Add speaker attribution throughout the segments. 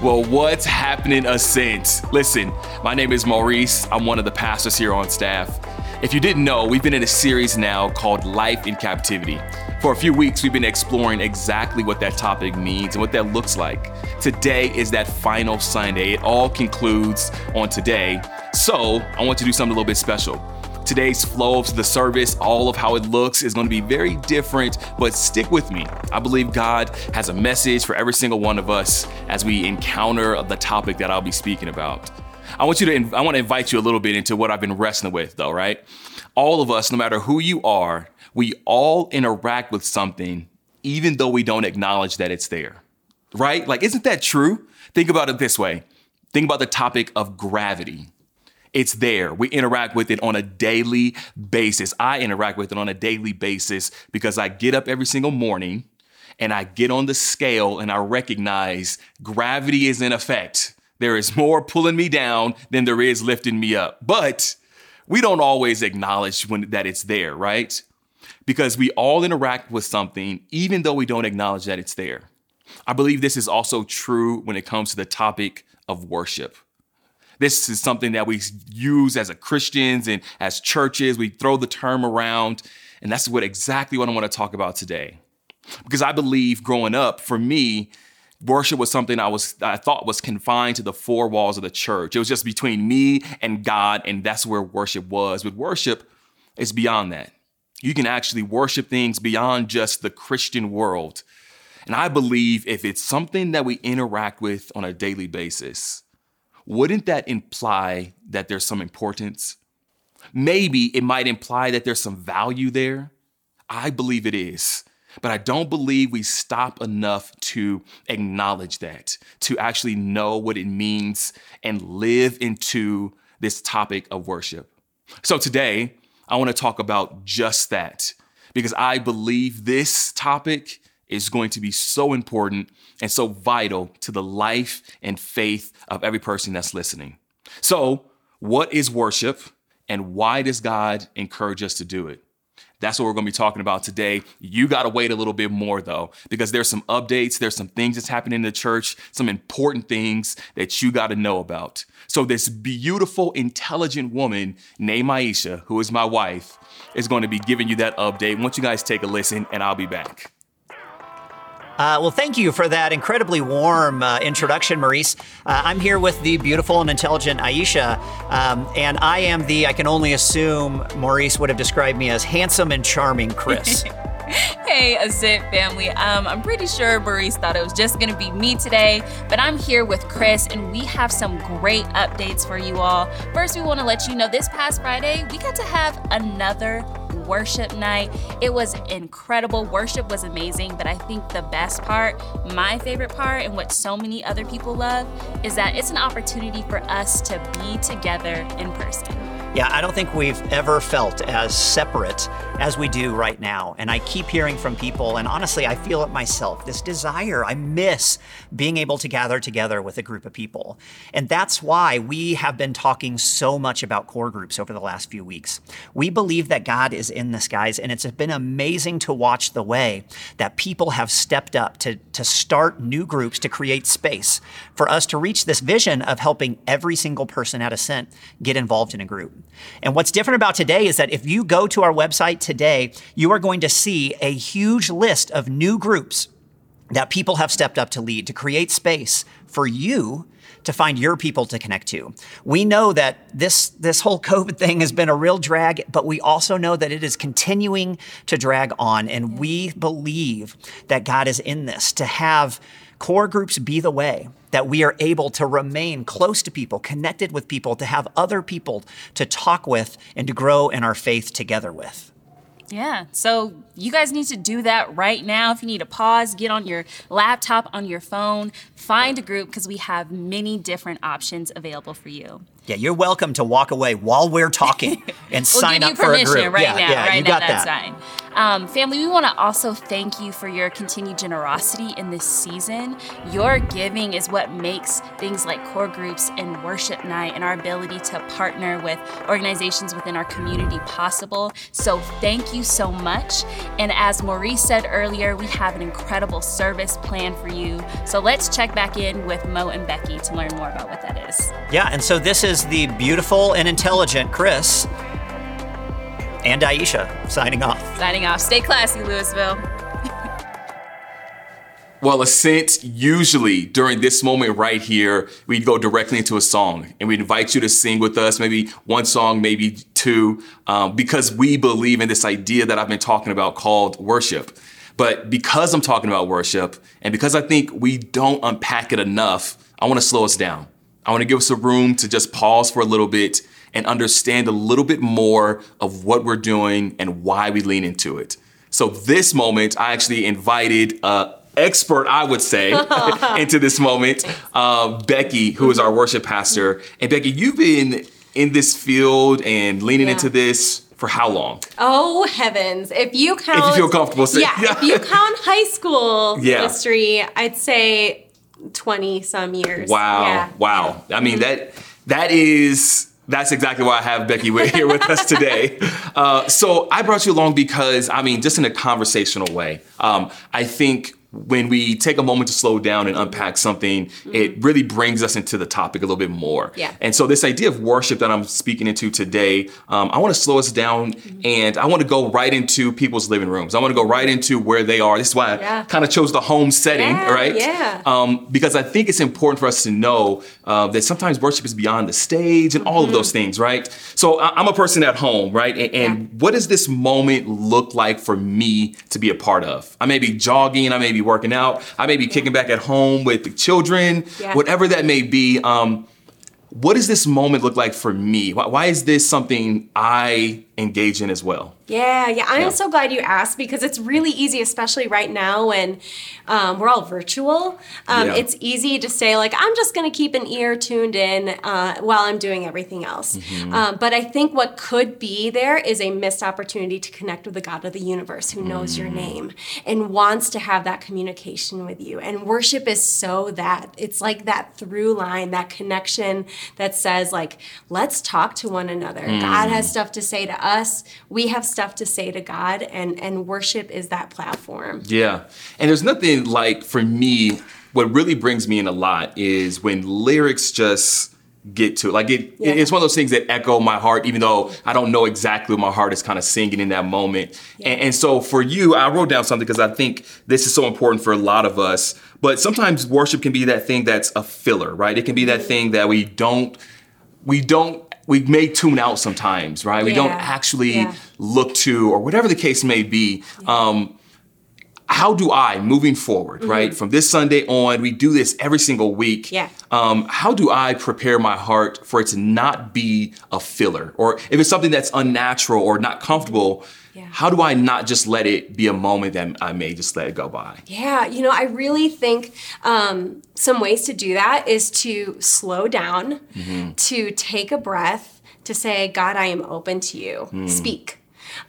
Speaker 1: Well, what's happening, Ascent? Listen, my name is Maurice. I'm one of the pastors here on staff. If you didn't know, we've been in a series now called Life in Captivity. For a few weeks, we've been exploring exactly what that topic means and what that looks like. Today is that final Sunday. It all concludes on today. So, I want to do something a little bit special. Today's flow of the service, all of how it looks, is going to be very different, but stick with me. I believe God has a message for every single one of us as we encounter the topic that I'll be speaking about. I want you to I want to invite you a little bit into what I've been wrestling with though, right? All of us, no matter who you are, we all interact with something even though we don't acknowledge that it's there. Right? Like isn't that true? Think about it this way. Think about the topic of gravity. It's there. We interact with it on a daily basis. I interact with it on a daily basis because I get up every single morning and I get on the scale and I recognize gravity is in effect. There is more pulling me down than there is lifting me up. But we don't always acknowledge when that it's there, right? Because we all interact with something even though we don't acknowledge that it's there. I believe this is also true when it comes to the topic of worship. This is something that we use as a Christians and as churches. We throw the term around, and that's what exactly what I want to talk about today. Because I believe growing up, for me, worship was something I was I thought was confined to the four walls of the church. It was just between me and God, and that's where worship was. But worship is beyond that. You can actually worship things beyond just the Christian world. And I believe if it's something that we interact with on a daily basis, wouldn't that imply that there's some importance? Maybe it might imply that there's some value there. I believe it is. But I don't believe we stop enough to acknowledge that, to actually know what it means and live into this topic of worship. So today, I want to talk about just that because I believe this topic is going to be so important and so vital to the life and faith of every person that's listening. So, what is worship and why does God encourage us to do it? That's what we're going to be talking about today. You got to wait a little bit more though, because there's some updates, there's some things that's happening in the church, some important things that you got to know about. So this beautiful, intelligent woman named Aisha, who is my wife, is going to be giving you that update. Once you guys take a listen and I'll be back.
Speaker 2: Uh, well, thank you for that incredibly warm uh, introduction, Maurice. Uh, I'm here with the beautiful and intelligent Aisha, um, and I am the, I can only assume Maurice would have described me as handsome and charming Chris.
Speaker 3: hey, Ascent family. Um, I'm pretty sure Maurice thought it was just going to be me today, but I'm here with Chris, and we have some great updates for you all. First, we want to let you know this past Friday, we got to have another worship night. It was incredible. Worship was amazing, but I think the best part, my favorite part, and what so many other people love, is that it's an opportunity for us to be together in person.
Speaker 2: Yeah, I don't think we've ever felt as separate as we do right now. And I keep hearing from people, and honestly, I feel it myself this desire. I miss being able to gather together with a group of people. And that's why we have been talking so much about core groups over the last few weeks. We believe that God is in this, guys, and it's been amazing to watch the way that people have stepped up to, to start new groups to create space for us to reach this vision of helping every single person at Ascent get involved in a group. And what's different about today is that if you go to our website today, you are going to see a huge list of new groups that people have stepped up to lead to create space for you to find your people to connect to. We know that this, this whole COVID thing has been a real drag, but we also know that it is continuing to drag on. And we believe that God is in this to have core groups be the way that we are able to remain close to people, connected with people, to have other people to talk with and to grow in our faith together with.
Speaker 3: Yeah. So you guys need to do that right now. If you need to pause, get on your laptop, on your phone, find a group because we have many different options available for you.
Speaker 2: Yeah, you're welcome to walk away while we're talking and
Speaker 3: we'll
Speaker 2: sign up for a group.
Speaker 3: right
Speaker 2: yeah,
Speaker 3: now.
Speaker 2: yeah,
Speaker 3: right
Speaker 2: you
Speaker 3: now,
Speaker 2: got
Speaker 3: that's
Speaker 2: that.
Speaker 3: fine. Um, family, we want to also thank you for your continued generosity in this season. Your giving is what makes things like core groups and worship night and our ability to partner with organizations within our community possible. So thank you you so much. And as Maurice said earlier, we have an incredible service plan for you. So let's check back in with Mo and Becky to learn more about what that is.
Speaker 2: Yeah, and so this is the beautiful and intelligent Chris and Aisha signing off.
Speaker 3: Signing off. Stay classy, Louisville.
Speaker 1: Well, Ascent, usually during this moment right here, we'd go directly into a song and we'd invite you to sing with us, maybe one song, maybe two, um, because we believe in this idea that I've been talking about called worship. But because I'm talking about worship and because I think we don't unpack it enough, I want to slow us down. I want to give us a room to just pause for a little bit and understand a little bit more of what we're doing and why we lean into it. So this moment, I actually invited uh, expert, I would say, into this moment, uh, Becky, who is our worship pastor. And Becky, you've been in this field and leaning
Speaker 4: Yeah.
Speaker 1: into this for how long?
Speaker 4: Oh heavens! If you count,
Speaker 1: If you feel comfortable saying-
Speaker 4: yeah,
Speaker 1: Yeah.
Speaker 4: If you count high school
Speaker 1: Yeah.
Speaker 4: ministry, I'd say twenty some years.
Speaker 1: Wow,
Speaker 4: Yeah.
Speaker 1: wow. I mean that that is that's exactly why I have Becky with, here with us today. Uh, so I brought you along because I mean, just in a conversational way, um, I think when we take a moment to slow down and unpack something, it really brings us into the topic a little bit more.
Speaker 4: Yeah.
Speaker 1: And so this idea of worship that I'm speaking into today, um, I want to slow us down and I want to go right into people's living rooms. I want to go right into where they are. This is why I kind of chose the home setting,
Speaker 4: Yeah,
Speaker 1: right?
Speaker 4: yeah.
Speaker 1: um, because I think it's important for us to know uh, that sometimes worship is beyond the stage and all of those things, right? So I- I'm a person at home, right? And, and what does this moment look like for me to be a part of? I may be jogging, I may be working out, I may be kicking back at home with the children,
Speaker 4: Yeah.
Speaker 1: whatever that may be. Um, what does this moment look like for me? Why, why is this something I engage in as well?
Speaker 4: Yeah, yeah. I'm
Speaker 1: Yeah.
Speaker 4: so glad you asked because it's really easy, especially right now when um, we're all virtual. Um,
Speaker 1: Yeah.
Speaker 4: It's easy to say, like, I'm just going to keep an ear tuned in uh, while I'm doing everything else.
Speaker 1: Mm-hmm.
Speaker 4: Um, but I think what could be there is a missed opportunity to connect with the God of the universe who knows
Speaker 1: Mm.
Speaker 4: your name and wants to have that communication with you. And worship is so that. It's like that through line, that connection that says, like, let's talk to one another. God
Speaker 1: Mm.
Speaker 4: has stuff to say to us. We have stuff to say to God, and and worship is that platform.
Speaker 1: Yeah. And there's nothing like, for me, what really brings me in a lot is when lyrics just get to it. Like, it,
Speaker 4: Yeah.
Speaker 1: it's one of those things that echo my heart, even though I don't know exactly what my heart is kind of singing in that moment. And, and so for you, I wrote down something because I think this is so important for a lot of us. But sometimes worship can be that thing that's a filler, right? It can be that thing that we don't, we don't, we may tune out sometimes, right? We don't actually
Speaker 4: Yeah.
Speaker 1: look to, or whatever the case may be. Um, how do I, moving forward, right, from this Sunday on, we do this every single week.
Speaker 4: Mm-hmm. Yeah.
Speaker 1: Um, how do I prepare my heart for it to not be a filler? Or if it's something that's unnatural or not comfortable,
Speaker 4: Yeah.
Speaker 1: how do I not just let it be a moment that I may just let it go by?
Speaker 4: Yeah, you know, I really think um, some ways to do that is to slow down, to take a breath, to say, God, I am open to you. Speak.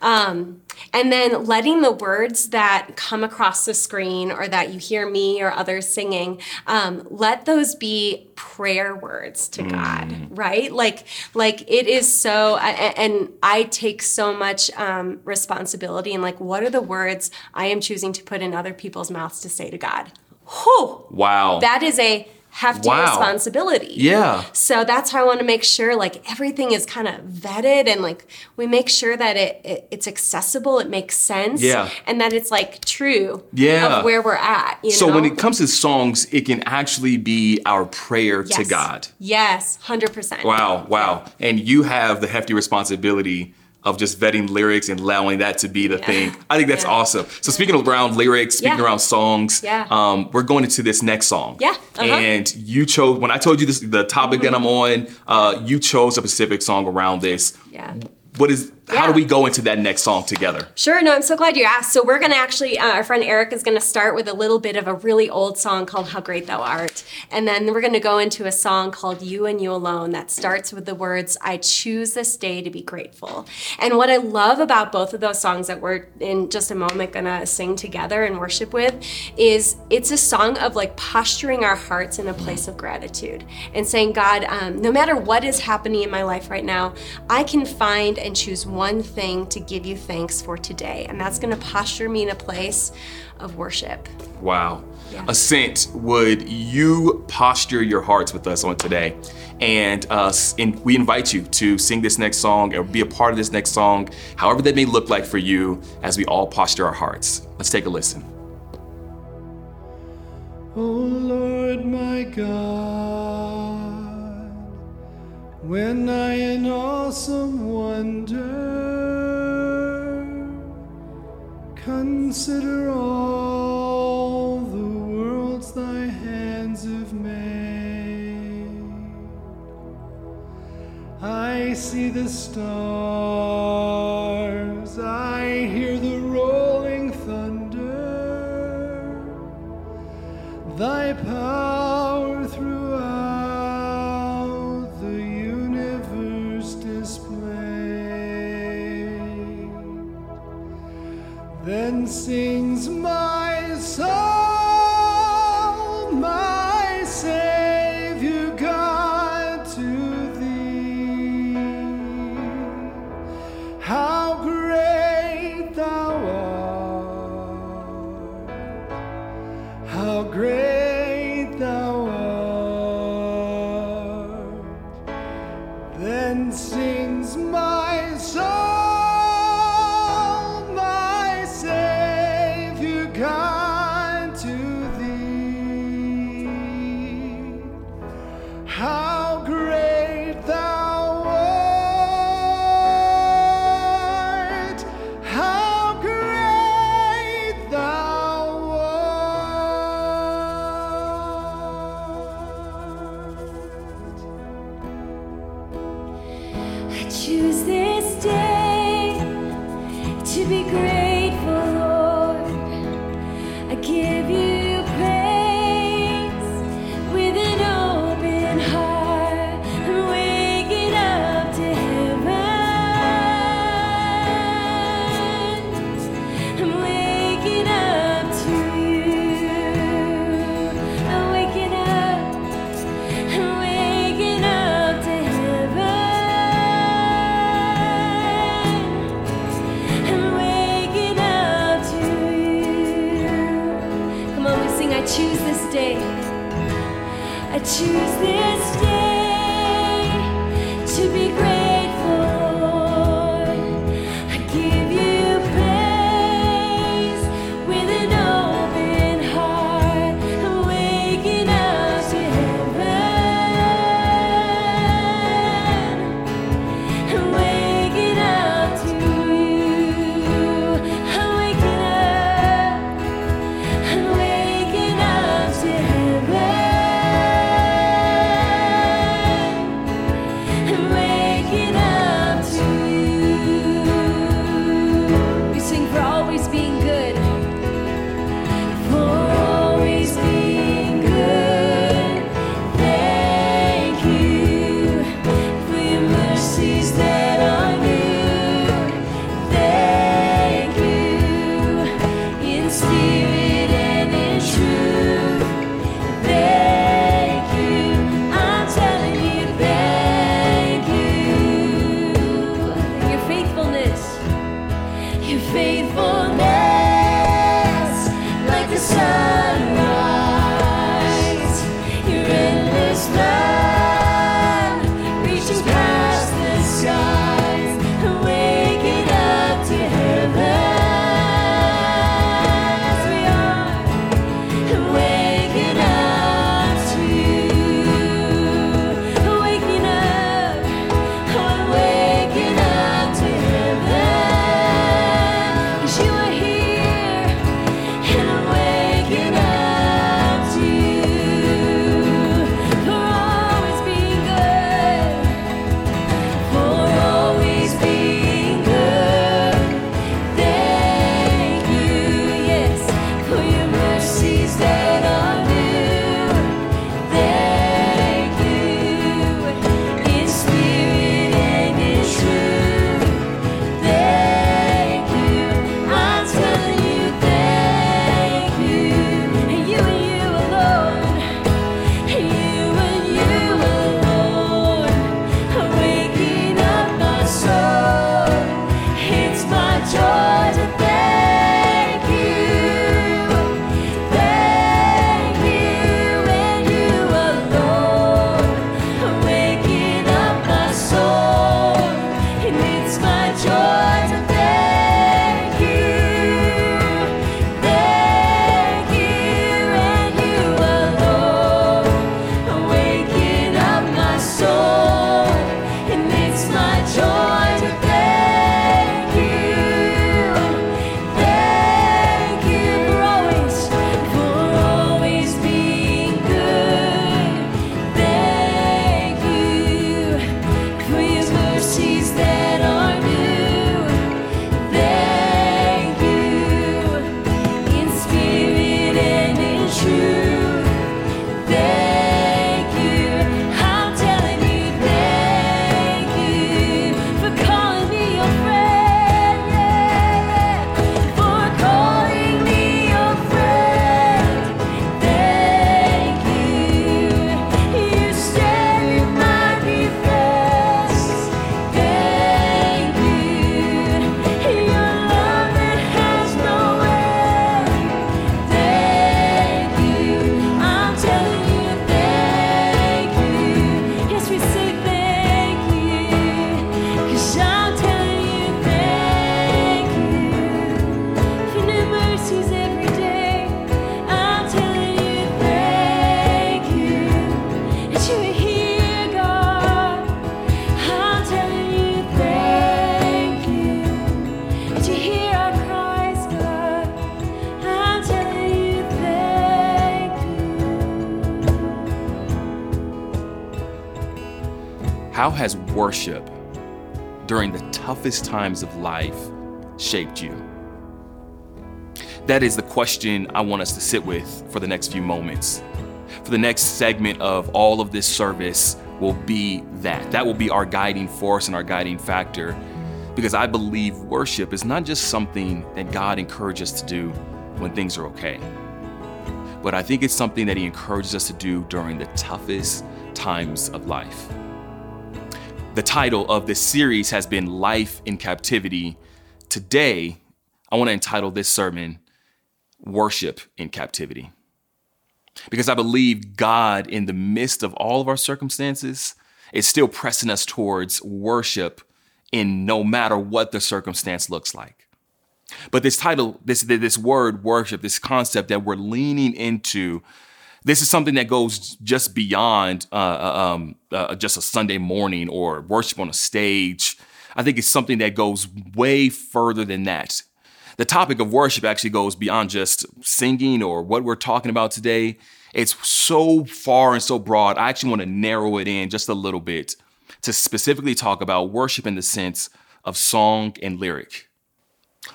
Speaker 4: Um, and then letting the words that come across the screen or that you hear me or others singing, um, let those be prayer words to God, right? Like, like it is so, and I take so much um, responsibility and like, what are the words I am choosing to put in other people's mouths to say to God? Whew,
Speaker 1: Wow.
Speaker 4: that is a hefty
Speaker 1: Wow.
Speaker 4: responsibility.
Speaker 1: Yeah.
Speaker 4: So that's how I want to make sure like everything is kind of vetted and like we make sure that it, it it's accessible, it makes sense,
Speaker 1: Yeah.
Speaker 4: and that it's like true
Speaker 1: Yeah.
Speaker 4: of where we're at. You
Speaker 1: so
Speaker 4: know?
Speaker 1: when it comes to songs, it can actually be our prayer to God.
Speaker 4: Yes, hundred percent.
Speaker 1: Wow, wow. And you have the hefty responsibility of just vetting lyrics and allowing that to be the
Speaker 4: Yeah.
Speaker 1: thing. I think that's
Speaker 4: Yeah.
Speaker 1: awesome. So speaking around lyrics, speaking
Speaker 4: Yeah.
Speaker 1: around songs, um, we're going into this next song.
Speaker 4: Yeah, uh-huh. Mm-hmm.
Speaker 1: And you chose when I told you this the topic that I'm on, uh, you chose a specific song around this.
Speaker 4: Yeah.
Speaker 1: What is how do we go into that next song together?
Speaker 4: Sure, no, I'm so glad you asked. So we're gonna actually, uh, our friend Eric is gonna start with a little bit of a really old song called "How Great Thou Art," and then we're gonna go into a song called "You and You Alone" that starts with the words, "I choose this day to be grateful." And what I love about both of those songs that we're in just a moment gonna sing together and worship with is it's a song of like posturing our hearts in a place of gratitude and saying, God, um, no matter what is happening in my life right now, I can find and choose one thing to give you thanks for today. And that's going to posture me in a place of worship.
Speaker 1: Wow.
Speaker 4: Yeah.
Speaker 1: Ascent, would you posture your hearts with us on today? And uh, and we invite you to sing this next song or be a part of this next song, however that may look like for you as we all posture our hearts. Let's take a listen.
Speaker 5: O Lord my God, when I in awesome wonder consider all the worlds thy hands have made, I see the stars, I hear the rolling thunder. Thy power
Speaker 6: choose this day to be grateful,
Speaker 1: worship during the toughest times of life shaped you? That is the question I want us to sit with for the next few moments. For the next segment of all of this service will be that. That will be our guiding force and our guiding factor because I believe worship is not just something that God encourages us to do when things are okay, but I think it's something that He encourages us to do during the toughest times of life. The title of this series has been Life in Captivity. Today, I want to entitle this sermon Worship in Captivity. Because I believe God, in the midst of all of our circumstances, is still pressing us towards worship in no matter what the circumstance looks like. But this title, this, this word worship, this concept that we're leaning into, this is something that goes just beyond uh, uh, um, uh, just a Sunday morning or worship on a stage. I think it's something that goes way further than that. The topic of worship actually goes beyond just singing or what we're talking about today. It's so far and so broad. I actually want to narrow it in just a little bit to specifically talk about worship in the sense of song and lyric.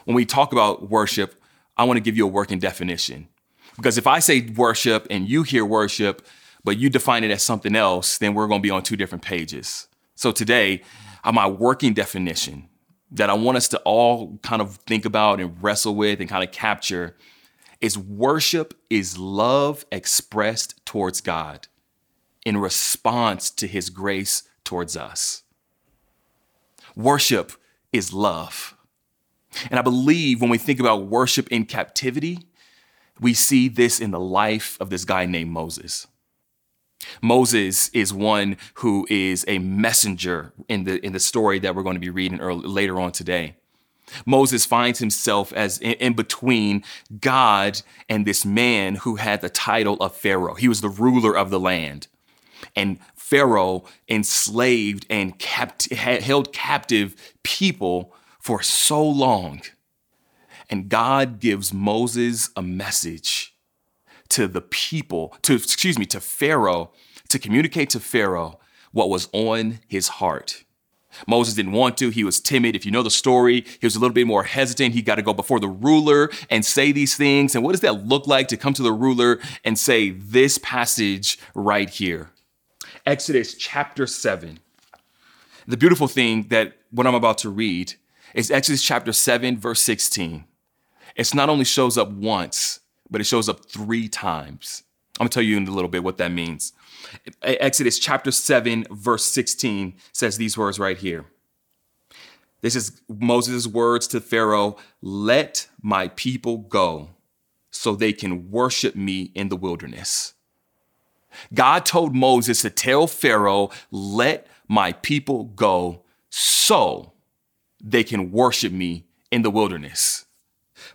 Speaker 1: When we talk about worship, I want to give you a working definition. Because if I say worship and you hear worship, but you define it as something else, then we're going to be on two different pages. So today, uh, my working definition that I want us to all kind of think about and wrestle with and kind of capture is worship is love expressed towards God in response to his grace towards us. Worship is love. And I believe when we think about worship in captivity, we see this in the life of this guy named Moses. Moses is one who is a messenger in the in the story that we're going to be reading early, later on today. Moses finds himself as in, in, between God and this man who had the title of Pharaoh. He was the ruler of the land. And Pharaoh enslaved and kept, held captive people for so long. And God gives Moses a message to the people, to excuse me, to Pharaoh, to communicate to Pharaoh what was on his heart. Moses didn't want to. He was timid. If you know the story, he was a little bit more hesitant. He got to go before the ruler and say these things. And what does that look like to come to the ruler and say this passage right here? Exodus chapter 7. The beautiful thing that what I'm about to read is Exodus chapter 7, verse 16. It not only shows up once, but it shows up three times. I'm gonna tell you in a little bit what that means. Exodus chapter 7, verse 16 says these words right here. This is Moses' words to Pharaoh Let my people go so they can worship me in the wilderness. God told Moses to tell Pharaoh, Let my people go so they can worship me in the wilderness.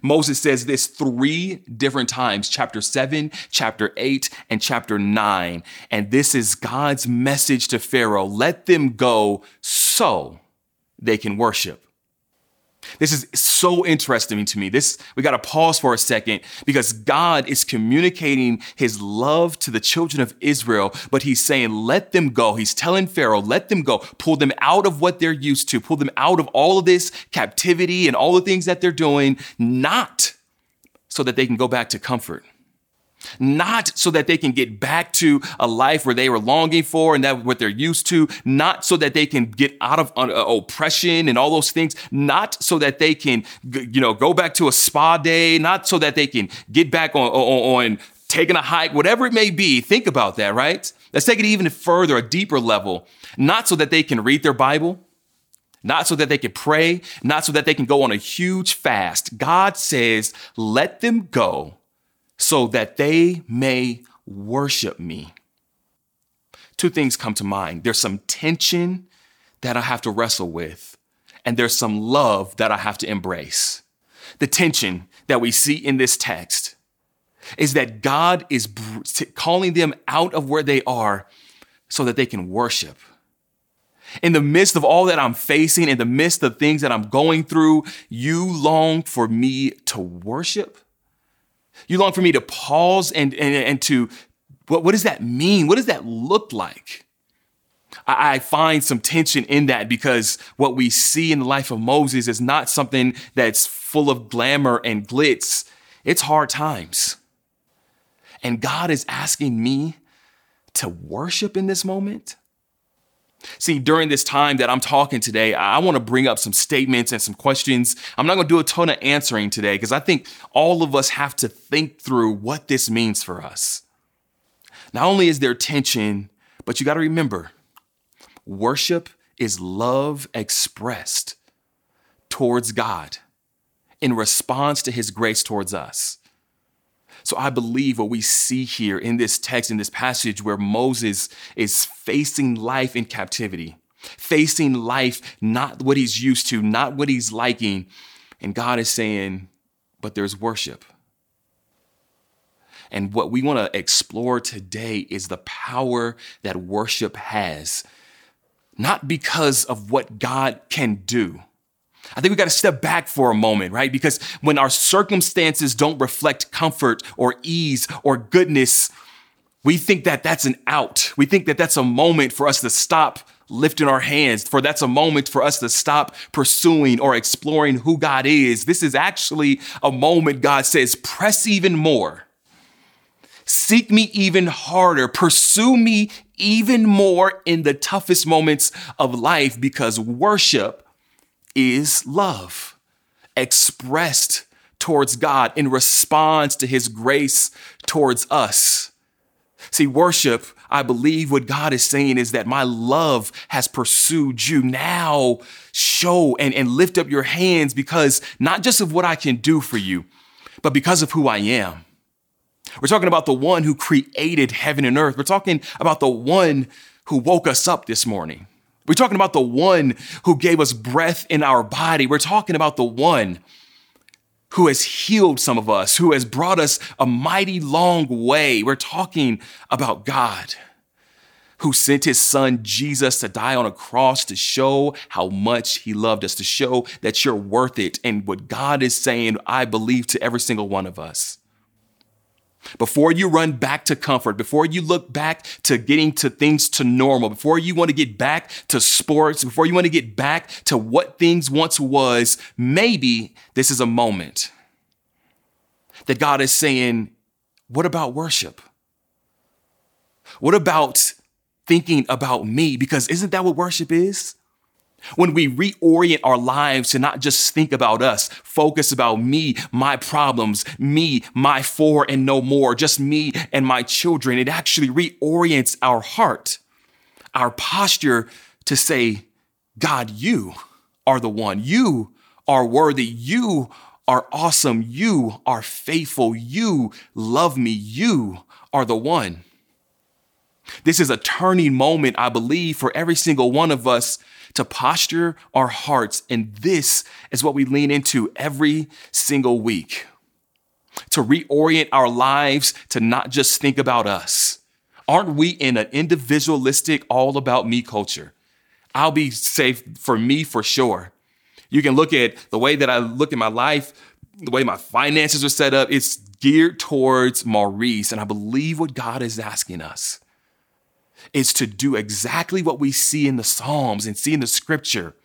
Speaker 1: Moses says this three different times chapter 7, chapter 8, and chapter 9. And this is God's message to Pharaoh let them go so they can worship. This is so interesting to me. This we got to pause for a second because God is communicating his love to the children of Israel, but he's saying let them go. He's telling Pharaoh, let them go. Pull them out of what they're used to. Pull them out of all of this captivity and all the things that they're doing, not so that they can go back to comfort not so that they can get back to a life where they were longing for and that what they're used to, not so that they can get out of uh, oppression and all those things, not so that they can, you know, go back to a spa day, not so that they can get back on, on, on taking a hike, whatever it may be. Think about that, right? Let's take it even further, a deeper level, not so that they can read their Bible, not so that they can pray, not so that they can go on a huge fast. God says, let them go so that they may worship me. Two things come to mind. There's some tension that I have to wrestle with, and there's some love that I have to embrace. The tension that we see in this text is that God is calling them out of where they are so that they can worship. In the midst of all that I'm facing, in the midst of things that I'm going through, you long for me to worship. You long for me to pause and, and, and to, what, what does that mean? What does that look like? I, I find some tension in that because what we see in the life of Moses is not something that's full of glamour and glitz. It's hard times. And God is asking me to worship in this moment. See, during this time that I'm talking today, I want to bring up some statements and some questions. I'm not going to do a ton of answering today because I think all of us have to think through what this means for us. Not only is there tension, but you got to remember worship is love expressed towards God in response to his grace towards us. So I believe what we see here in this text, in this passage, where Moses is facing life in captivity, facing life not what he's used to, not what he's liking. And God is saying, but there's worship. And what we want to explore today is the power that worship has, not because of what God can do I think we got to step back for a moment, right? Because when our circumstances don't reflect comfort or ease or goodness, we think that that's an out. We think that that's a moment for us to stop lifting our hands, for that's a moment for us to stop pursuing or exploring who God is. This is actually a moment God says, press even more. Seek me even harder. Pursue me even more in the toughest moments of life because worship is love expressed towards God in response to his grace towards us. See, worship, I believe what God is saying is that my love has pursued you. Now show and, and lift up your hands because not just of what I can do for you, but because of who I am. We're talking about the one who created heaven and earth. We're talking about the one who woke us up this morning. We're talking about the one who gave us breath in our body. We're talking about the one who has healed some of us, who has brought us a mighty long way. We're talking about God who sent his son Jesus to die on a cross to show how much he loved us, to show that you're worth it. And what God is saying, I believe to every single one of us. Before you run back to comfort, before you look back to getting to things to normal, before you want to get back to sports, before you want to get back to what things once was, maybe this is a moment that God is saying, What about worship? What about thinking about me? Because isn't that what worship is? When we reorient our lives to not just think about us, focus about me, my problems, me, my four and no more, just me and my children, it actually reorients our heart, our posture to say, God, you are the one. You are worthy. You are awesome. You are faithful. You love me. You are the one. This is a turning moment, I believe, for every single one of us to posture our hearts. And this is what we lean into every single week to reorient our lives to not just think about us. Aren't we in an individualistic, all about me culture? I'll be safe for me for sure. You can look at the way that I look at my life, the way my finances are set up, it's geared towards Maurice. And I believe what God is asking us is to do exactly what we see in the Psalms and see in the scripture.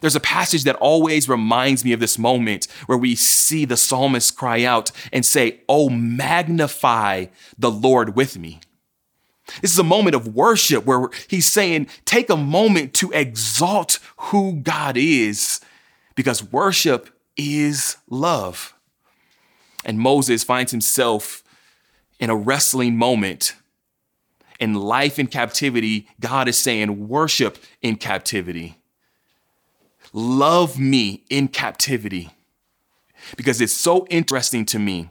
Speaker 1: There's a passage that always reminds me of this moment where we see the psalmist cry out and say, Oh, magnify the Lord with me. This is a moment of worship where he's saying, Take a moment to exalt who God is, because worship is love. And Moses finds himself in a wrestling moment in life in captivity, God is saying, worship in captivity. Love me in captivity. Because it's so interesting to me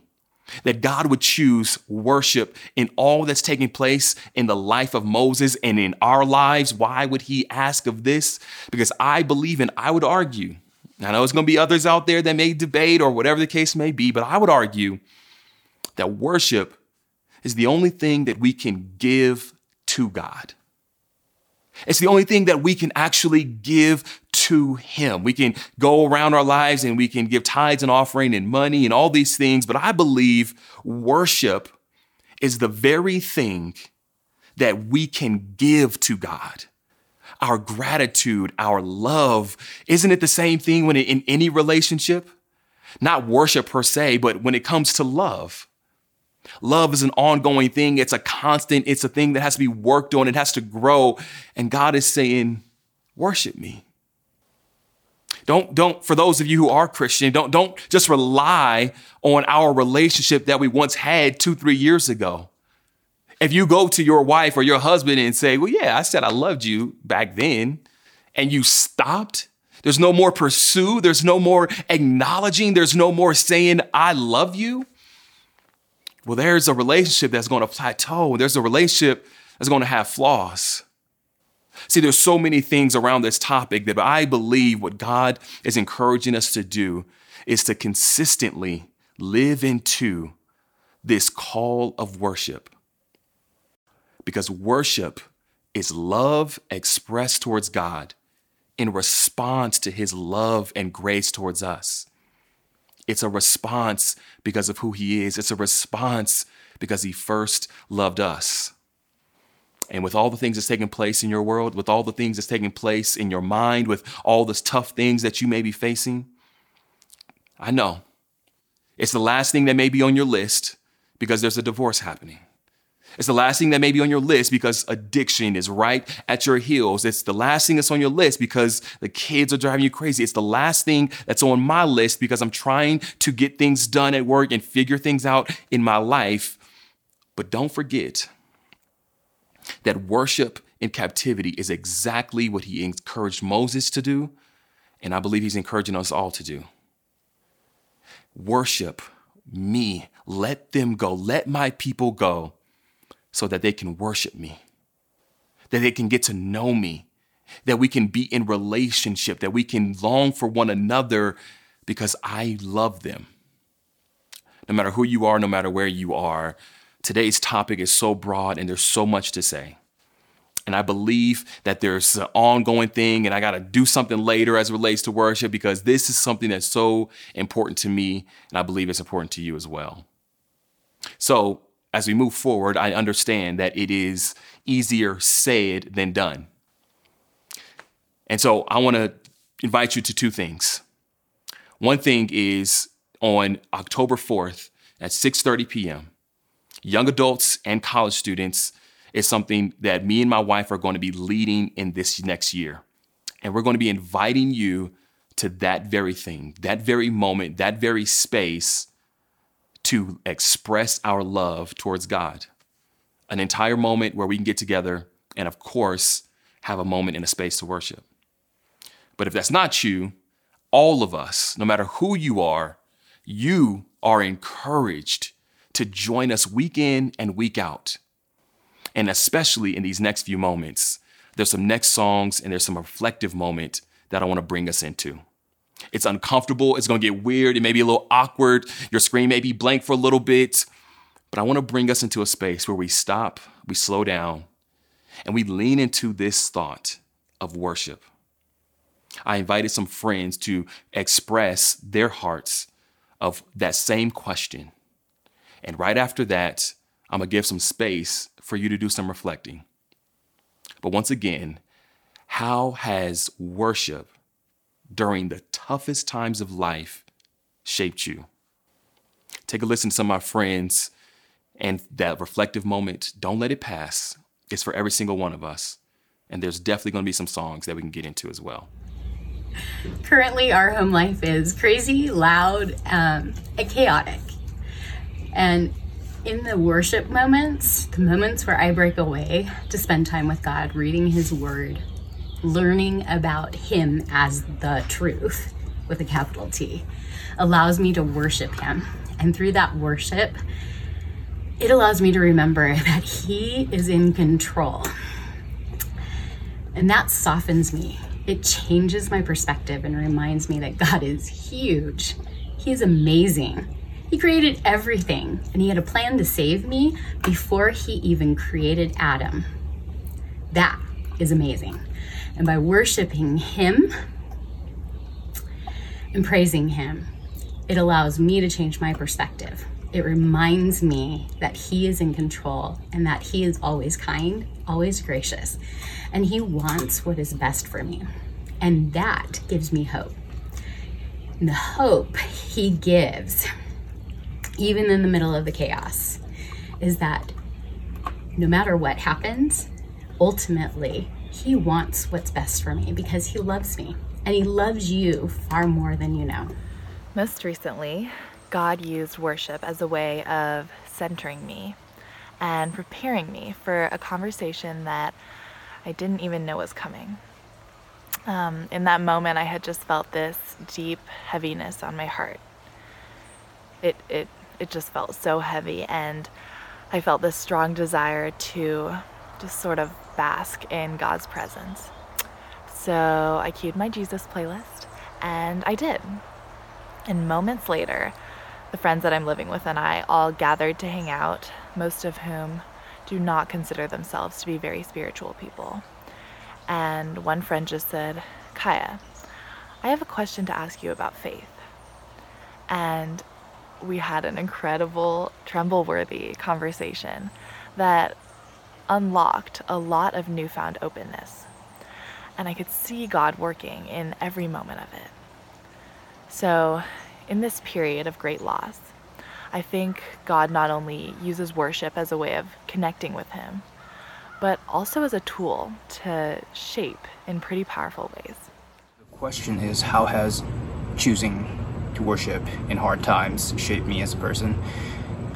Speaker 1: that God would choose worship in all that's taking place in the life of Moses and in our lives. Why would he ask of this? Because I believe and I would argue, I know there's going to be others out there that may debate or whatever the case may be, but I would argue that worship is the only thing that we can give to God. It's the only thing that we can actually give to Him. We can go around our lives and we can give tithes and offering and money and all these things, but I believe worship is the very thing that we can give to God. our gratitude, our love. Isn't it the same thing when it, in any relationship? Not worship per se, but when it comes to love. Love is an ongoing thing. It's a constant. It's a thing that has to be worked on. It has to grow. And God is saying, worship me. Don't, don't, for those of you who are Christian, don't, don't just rely on our relationship that we once had two, three years ago. If you go to your wife or your husband and say, Well, yeah, I said I loved you back then, and you stopped, there's no more pursue, there's no more acknowledging, there's no more saying, I love you. Well, there's a relationship that's going to plateau, there's a relationship that's going to have flaws. See, there's so many things around this topic that I believe what God is encouraging us to do is to consistently live into this call of worship. Because worship is love expressed towards God in response to his love and grace towards us. It's a response because of who he is. It's a response because he first loved us. And with all the things that's taking place in your world, with all the things that's taking place in your mind, with all the tough things that you may be facing, I know it's the last thing that may be on your list because there's a divorce happening. It's the last thing that may be on your list because addiction is right at your heels. It's the last thing that's on your list because the kids are driving you crazy. It's the last thing that's on my list because I'm trying to get things done at work and figure things out in my life. But don't forget that worship in captivity is exactly what he encouraged Moses to do, and I believe he's encouraging us all to do. Worship me. Let them go. Let my people go so that they can worship me, that they can get to know me, that we can be in relationship, that we can long for one another because I love them. No matter who you are, no matter where you are, today's topic is so broad and there's so much to say. And I believe that there's an ongoing thing, and I got to do something later as it relates to worship because this is something that's so important to me, and I believe it's important to you as well. So, as we move forward, I understand that it is easier said than done. And so, I want to invite you to two things. One thing is on October 4th at 6:30 p.m. Young adults and college students is something that me and my wife are going to be leading in this next year. And we're going to be inviting you to that very thing, that very moment, that very space to express our love towards God. An entire moment where we can get together and, of course, have a moment in a space to worship. But if that's not you, all of us, no matter who you are, you are encouraged to join us week in and week out and especially in these next few moments, there's some next songs and there's some reflective moment that I want to bring us into. It's uncomfortable. It's going to get weird. It may be a little awkward. Your screen may be blank for a little bit. But I want to bring us into a space where we stop, we slow down, and we lean into this thought of worship. I invited some friends to express their hearts of that same question. And right after that, I'm going to give some space for you to do some reflecting. But once again, how has worship during the toughest times of life shaped you? Take a listen to some of my friends and that reflective moment. Don't let it pass. It's for every single one of us. And there's definitely going to be some songs that we can get into as well.
Speaker 7: Currently, our home life is crazy, loud, um, and chaotic. And in the worship moments, the moments where I break away to spend time with God, reading His Word, learning about Him as the truth with a capital T, allows me to worship Him. And through that worship, it allows me to remember that He is in control. And that softens me. It changes my perspective and reminds me that God is huge. He is amazing. He created everything, and He had a plan to save me before He even created Adam. That is amazing. And by worshiping Him and praising Him, it allows me to change my perspective it reminds me that He is in control and that He is always kind, always gracious, and He wants what is best for me. And that gives me hope. And the hope He gives, even in the middle of the chaos, is that no matter what happens, ultimately, He wants what's best for me because He loves me and He loves you far more than you know.
Speaker 8: Most recently, God used worship as a way of centering me and preparing me for a conversation that I didn't even know was coming. Um, in that moment, I had just felt this deep heaviness on my heart. It, it, it just felt so heavy, and I felt this strong desire to just sort of bask in God's presence. So I cued my Jesus playlist, and I did. And moments later, the friends that I'm living with and I all gathered to hang out, most of whom do not consider themselves to be very spiritual people. And one friend just said, Kaya, I have a question to ask you about faith. And we had an incredible, tremble worthy conversation that unlocked a lot of newfound openness. And I could see God working in every moment of it. So, in this period of great loss, I think God not only uses worship as a way of connecting with Him, but also as a tool to shape in pretty powerful ways.
Speaker 9: The question is how has choosing to worship in hard times shaped me as a person?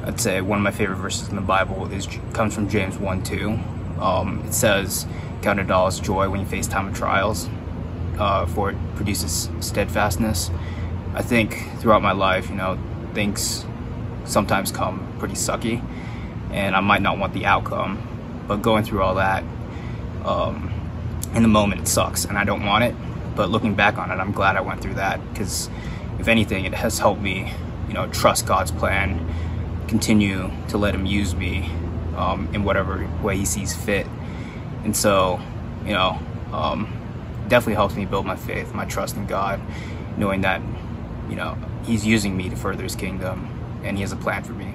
Speaker 9: I'd say one of my favorite verses in the Bible is comes from James 1 2. Um, it says, Count it all as joy when you face time of trials, uh, for it produces steadfastness. I think throughout my life, you know, things sometimes come pretty sucky, and I might not want the outcome, but going through all that, um, in the moment it sucks, and I don't want it. But looking back on it, I'm glad I went through that because, if anything, it has helped me, you know, trust God's plan, continue to let Him use me um, in whatever way He sees fit, and so, you know, um, definitely helps me build my faith, my trust in God, knowing that, you know, He's using me to further His kingdom, and He has a plan for me.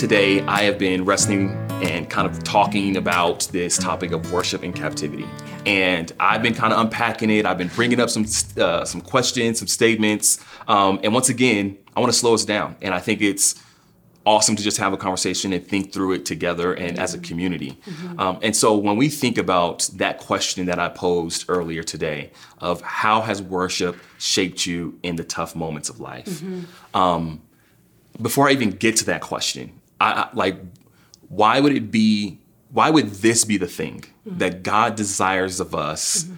Speaker 1: Today I have been wrestling and kind of talking about this topic of worship in captivity. And I've been kind of unpacking it. I've been bringing up some uh, some questions, some statements. Um, and once again, I want to slow us down. And I think it's awesome to just have a conversation and think through it together and as a community. Um, and so when we think about that question that I posed earlier today of how has worship shaped you in the tough moments of life? Um, before I even get to that question, I, I like why would it be why would this be the thing that God desires of us,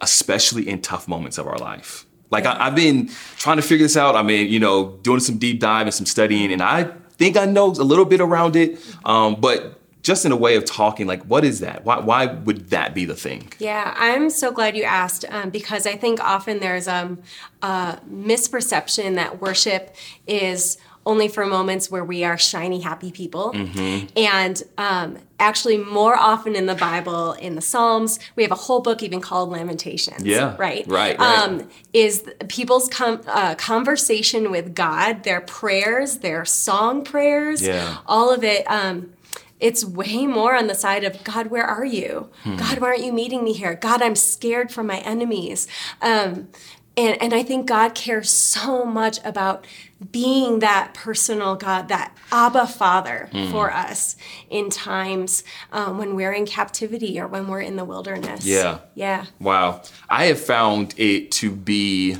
Speaker 1: especially in tough moments of our life? Like I, I've been trying to figure this out. I mean, you know, doing some deep dive and some studying, and I think I know a little bit around it. Um, but just in a way of talking, like, what is that? Why, why would that be the thing?
Speaker 4: Yeah, I'm so glad you asked um, because I think often there's um, a misperception that worship is only for moments where we are shiny, happy people.
Speaker 1: Mm-hmm.
Speaker 4: And um, actually, more often in the Bible, in the Psalms, we have a whole book even called Lamentations.
Speaker 1: Yeah,
Speaker 4: Right.
Speaker 1: right, right.
Speaker 4: Um, is people's com- uh, conversation with God, their prayers, their song prayers,
Speaker 1: Yeah.
Speaker 4: all of it. Um, it's way more on the side of God, where are you? God, why aren't you meeting me here? God, I'm scared from my enemies. Um, and, and I think God cares so much about being that personal God, that Abba Father for us in times um, when we're in captivity or when we're in the wilderness.
Speaker 1: Yeah.
Speaker 4: Yeah.
Speaker 1: Wow. I have found it to be,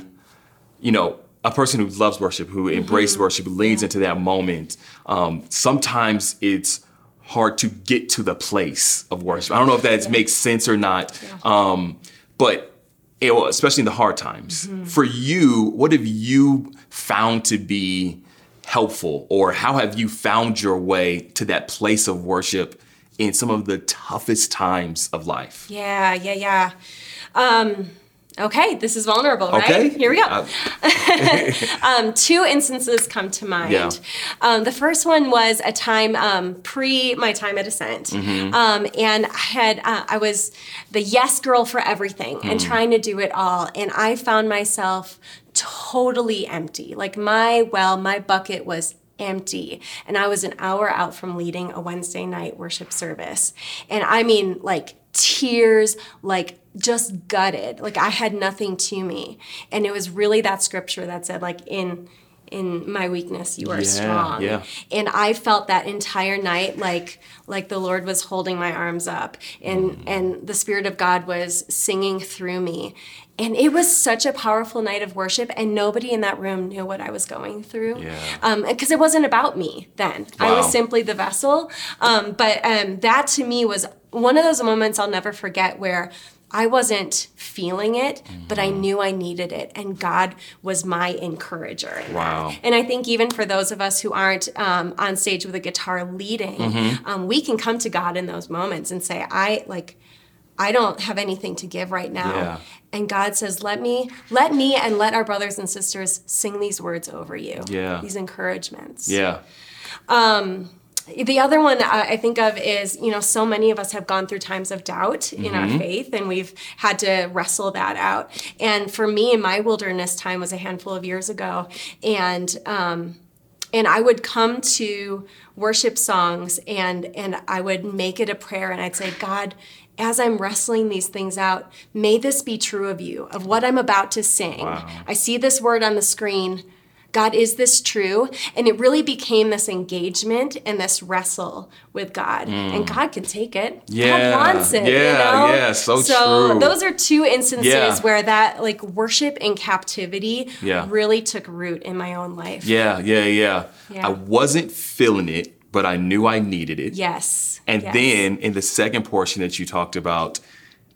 Speaker 1: you know, a person who loves worship, who embraces worship, who leans into that moment. Um, sometimes it's hard to get to the place of worship. I don't know if that makes sense or not, um, but especially in the hard times. For you, what have you found to be helpful, or how have you found your way to that place of worship in some of the toughest times of life?
Speaker 4: Yeah, yeah, yeah. Um, okay, this is vulnerable, right?
Speaker 1: Okay.
Speaker 4: Here we go.
Speaker 1: Uh,
Speaker 4: um, two instances come to mind.
Speaker 1: Yeah.
Speaker 4: Um, the first one was a time um, pre my time at Ascent,
Speaker 1: Mm-hmm.
Speaker 4: um, and I had uh, I was the yes girl for everything and
Speaker 1: Mm.
Speaker 4: trying to do it all, and I found myself totally empty. Like my well, my bucket was empty and i was an hour out from leading a wednesday night worship service and i mean like tears like just gutted. Like i had nothing to me. And it was really that scripture that said like in in my weakness you are
Speaker 1: Yeah,
Speaker 4: strong.
Speaker 1: yeah.
Speaker 4: and i felt that entire night like like the lord was holding my arms up. And
Speaker 1: Mm.
Speaker 4: and the spirit of god was singing through me. And it was such a powerful night of worship and nobody in that room knew what i was going through.
Speaker 1: Yeah.
Speaker 4: because it wasn't about me then. I was simply the vessel. Um, but um, that to me was one of those moments i'll never forget where I wasn't feeling it, but I
Speaker 1: Mm-hmm.
Speaker 4: knew I needed it, and God was my encourager.
Speaker 1: Wow.
Speaker 4: And I think even for those of us who aren't um, on stage with a guitar leading,
Speaker 1: Mm-hmm.
Speaker 4: um, we can come to God in those moments and say, "I like, I don't have anything to give right now."
Speaker 1: Yeah.
Speaker 4: And God says, "Let me, let me, and let our brothers and sisters sing these words over you.
Speaker 1: Yeah.
Speaker 4: These encouragements."
Speaker 1: yeah.
Speaker 4: The other one I think of is, you know, so many of us have gone through times of doubt in our faith and we've had to wrestle that out. And for me, my wilderness time was a handful of years ago. And, um, and I would come to worship songs and, and I would make it a prayer and I'd say, God, as I'm wrestling these things out, may this be true of you, of what I'm about to sing. I see this word on the screen. God, is this true? And it really became this engagement and this wrestle with God. And God can take it.
Speaker 1: Mm. Yeah,
Speaker 4: God wants it. you
Speaker 1: yeah,
Speaker 4: know?
Speaker 1: yeah, so
Speaker 4: So
Speaker 1: true.
Speaker 4: those are two instances
Speaker 1: Yeah.
Speaker 4: where that like worship in captivity
Speaker 1: Yeah.
Speaker 4: really took root in my own life.
Speaker 1: Yeah, yeah, yeah,
Speaker 4: Yeah.
Speaker 1: I wasn't feeling it, but I knew I needed it.
Speaker 4: Yes.
Speaker 1: And
Speaker 4: yes.
Speaker 1: then in the second portion that you talked about,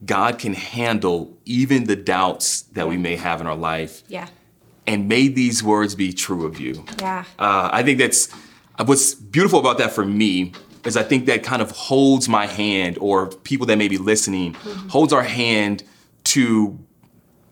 Speaker 1: God can handle even the doubts that we may have in our life.
Speaker 4: Yeah.
Speaker 1: And may these words be true of you.
Speaker 4: Yeah.
Speaker 1: Uh, I think that's what's beautiful about that for me is I think that kind of holds my hand, or people that may be listening, holds our hand to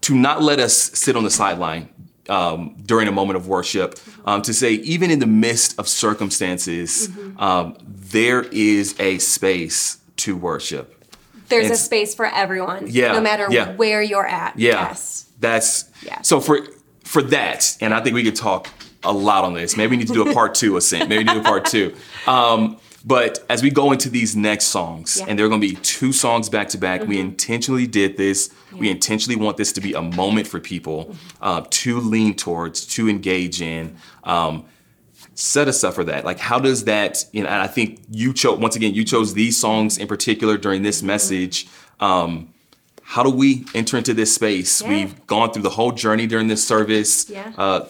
Speaker 1: to not let us sit on the sideline um, during a moment of worship. Um, to say, even in the midst of circumstances, um, there is a space to worship.
Speaker 4: There's a space for everyone.
Speaker 1: Yeah,
Speaker 4: No matter
Speaker 1: yeah.
Speaker 4: where you're at.
Speaker 1: Yeah.
Speaker 4: Yes.
Speaker 1: That's
Speaker 4: Yeah.
Speaker 1: so for for that, and I think we could talk a lot on this. Maybe we need to do a part two, Ascent. Maybe do a part two. Um, but as we go into these next songs,
Speaker 4: Yeah.
Speaker 1: and there are going to be two songs back to back, we intentionally did this. We intentionally want this to be a moment for people uh, to lean towards, to engage in. Um, set us up for that. Like, how does that? You know, and I think you chose once again. You chose these songs in particular during this message. Um, how do we enter into this space?
Speaker 4: Yeah.
Speaker 1: We've gone through the whole journey during this service.
Speaker 4: Yeah.
Speaker 1: Uh,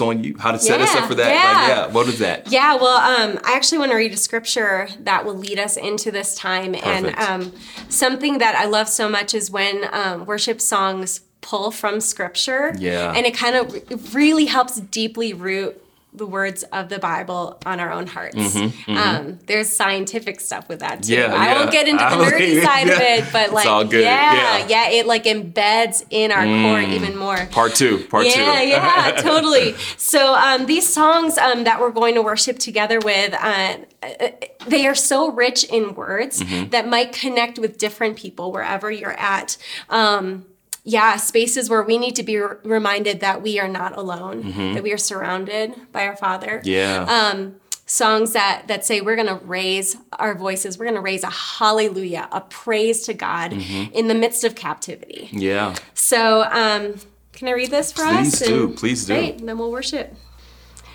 Speaker 1: on you. How to set us up for that?
Speaker 4: yeah.
Speaker 1: Like, yeah. What is that?
Speaker 4: Yeah, well, um, I actually want to read a scripture that will lead us into this time. And
Speaker 1: Perfect.
Speaker 4: um, something that I love so much is when um, worship songs pull from scripture.
Speaker 1: Yeah.
Speaker 4: And it kind of re- really helps deeply root the words of the Bible on our own hearts. Um, there's scientific stuff with that too.
Speaker 1: Mm-hmm, Yeah,
Speaker 4: I
Speaker 1: yeah.
Speaker 4: won't get into the nerdy
Speaker 1: believe-
Speaker 4: side of it, but like, yeah,
Speaker 1: yeah. Mm.
Speaker 4: yeah, it like embeds in our core even more.
Speaker 1: Part two. Part
Speaker 4: yeah,
Speaker 1: two.
Speaker 4: yeah, yeah, totally. So um, these songs um, that we're going to worship together with, uh, uh, they are so rich in words
Speaker 1: Mm-hmm.
Speaker 4: that might connect with different people wherever you're at. Um, yeah, spaces where we need to be re- reminded that we are not alone, that we are surrounded by our Father.
Speaker 1: Mm-hmm. Yeah.
Speaker 4: Um, songs that that say we're going to raise our voices. We're going to raise a hallelujah, a praise to God in the midst of captivity.
Speaker 1: Yeah.
Speaker 4: So, um, can I read this for
Speaker 1: Please
Speaker 4: us?
Speaker 1: do, please do.
Speaker 4: Great, and then we'll worship.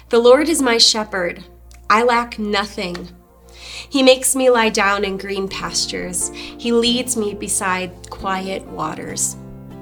Speaker 4: The Lord is my shepherd; I lack nothing. He makes me lie down in green pastures. He leads me beside quiet waters.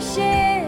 Speaker 6: blood you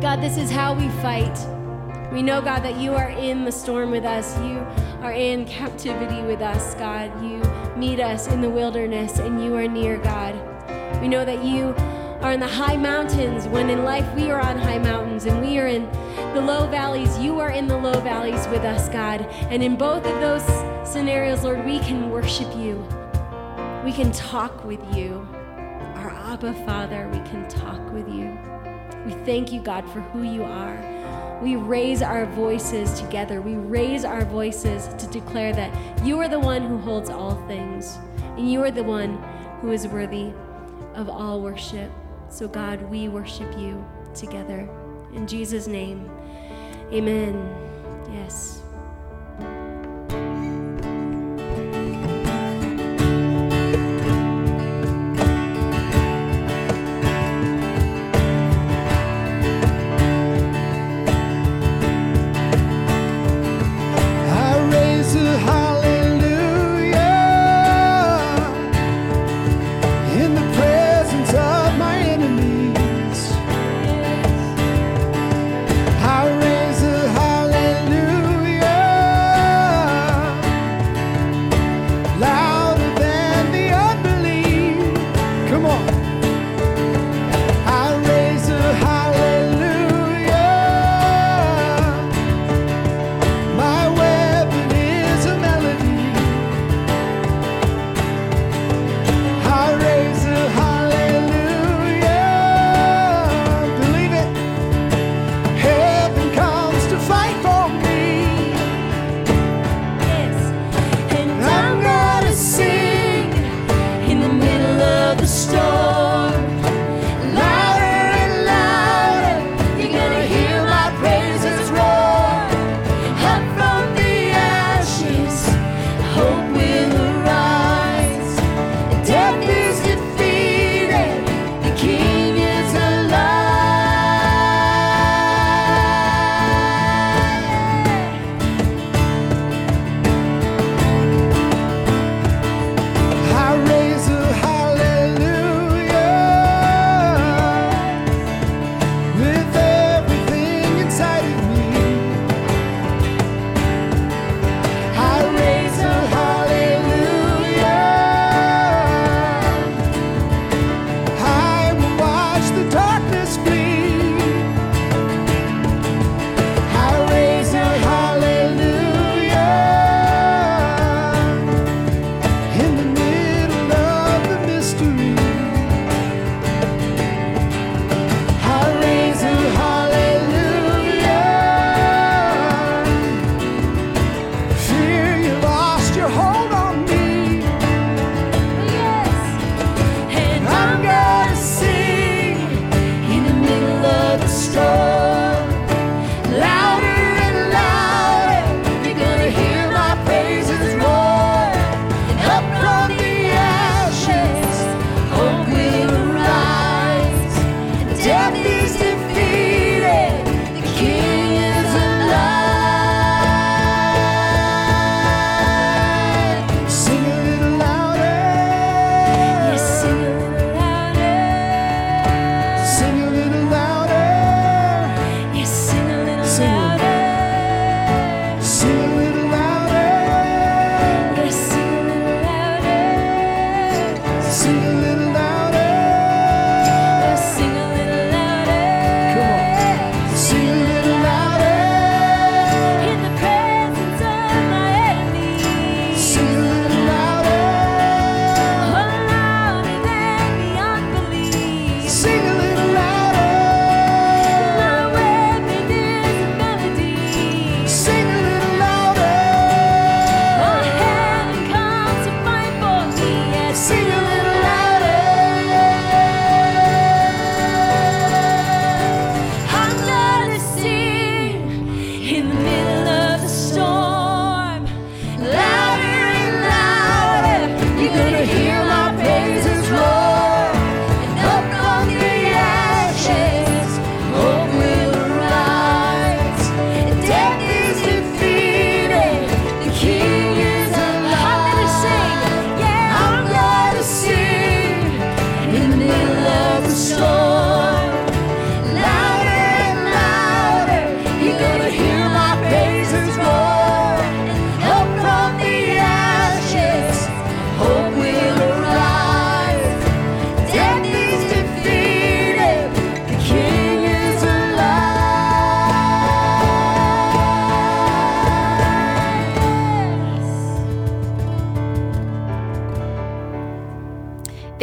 Speaker 6: God, this is how we fight. We know, God, that you are in the storm with us. You are in captivity with us, God. You meet us in the wilderness and you are near, God. We know that you are in the high mountains when in life we are on high mountains and we are in the low valleys. You are in the low valleys with us, God. And in both of those scenarios, Lord, we can worship you. We can talk with you. Our Abba Father, we can talk with you. We thank you, God, for who you are. We raise our voices together. We raise our voices to declare that you are the one who holds all things, and you are the one who is worthy of all worship. So, God, we worship you together. In Jesus' name, amen. Yes.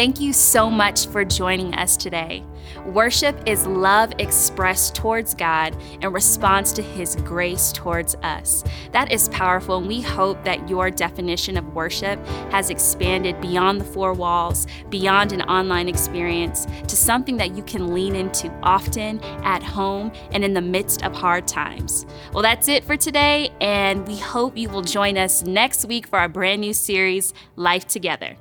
Speaker 3: Thank you so much for joining us today. Worship is love expressed towards God in response to His grace towards us. That is powerful, and we hope that your definition of worship has expanded beyond the four walls, beyond an online experience, to something that you can lean into often at home and in the midst of hard times. Well, that's it for today, and we hope you will join us next week for our brand new series, Life Together.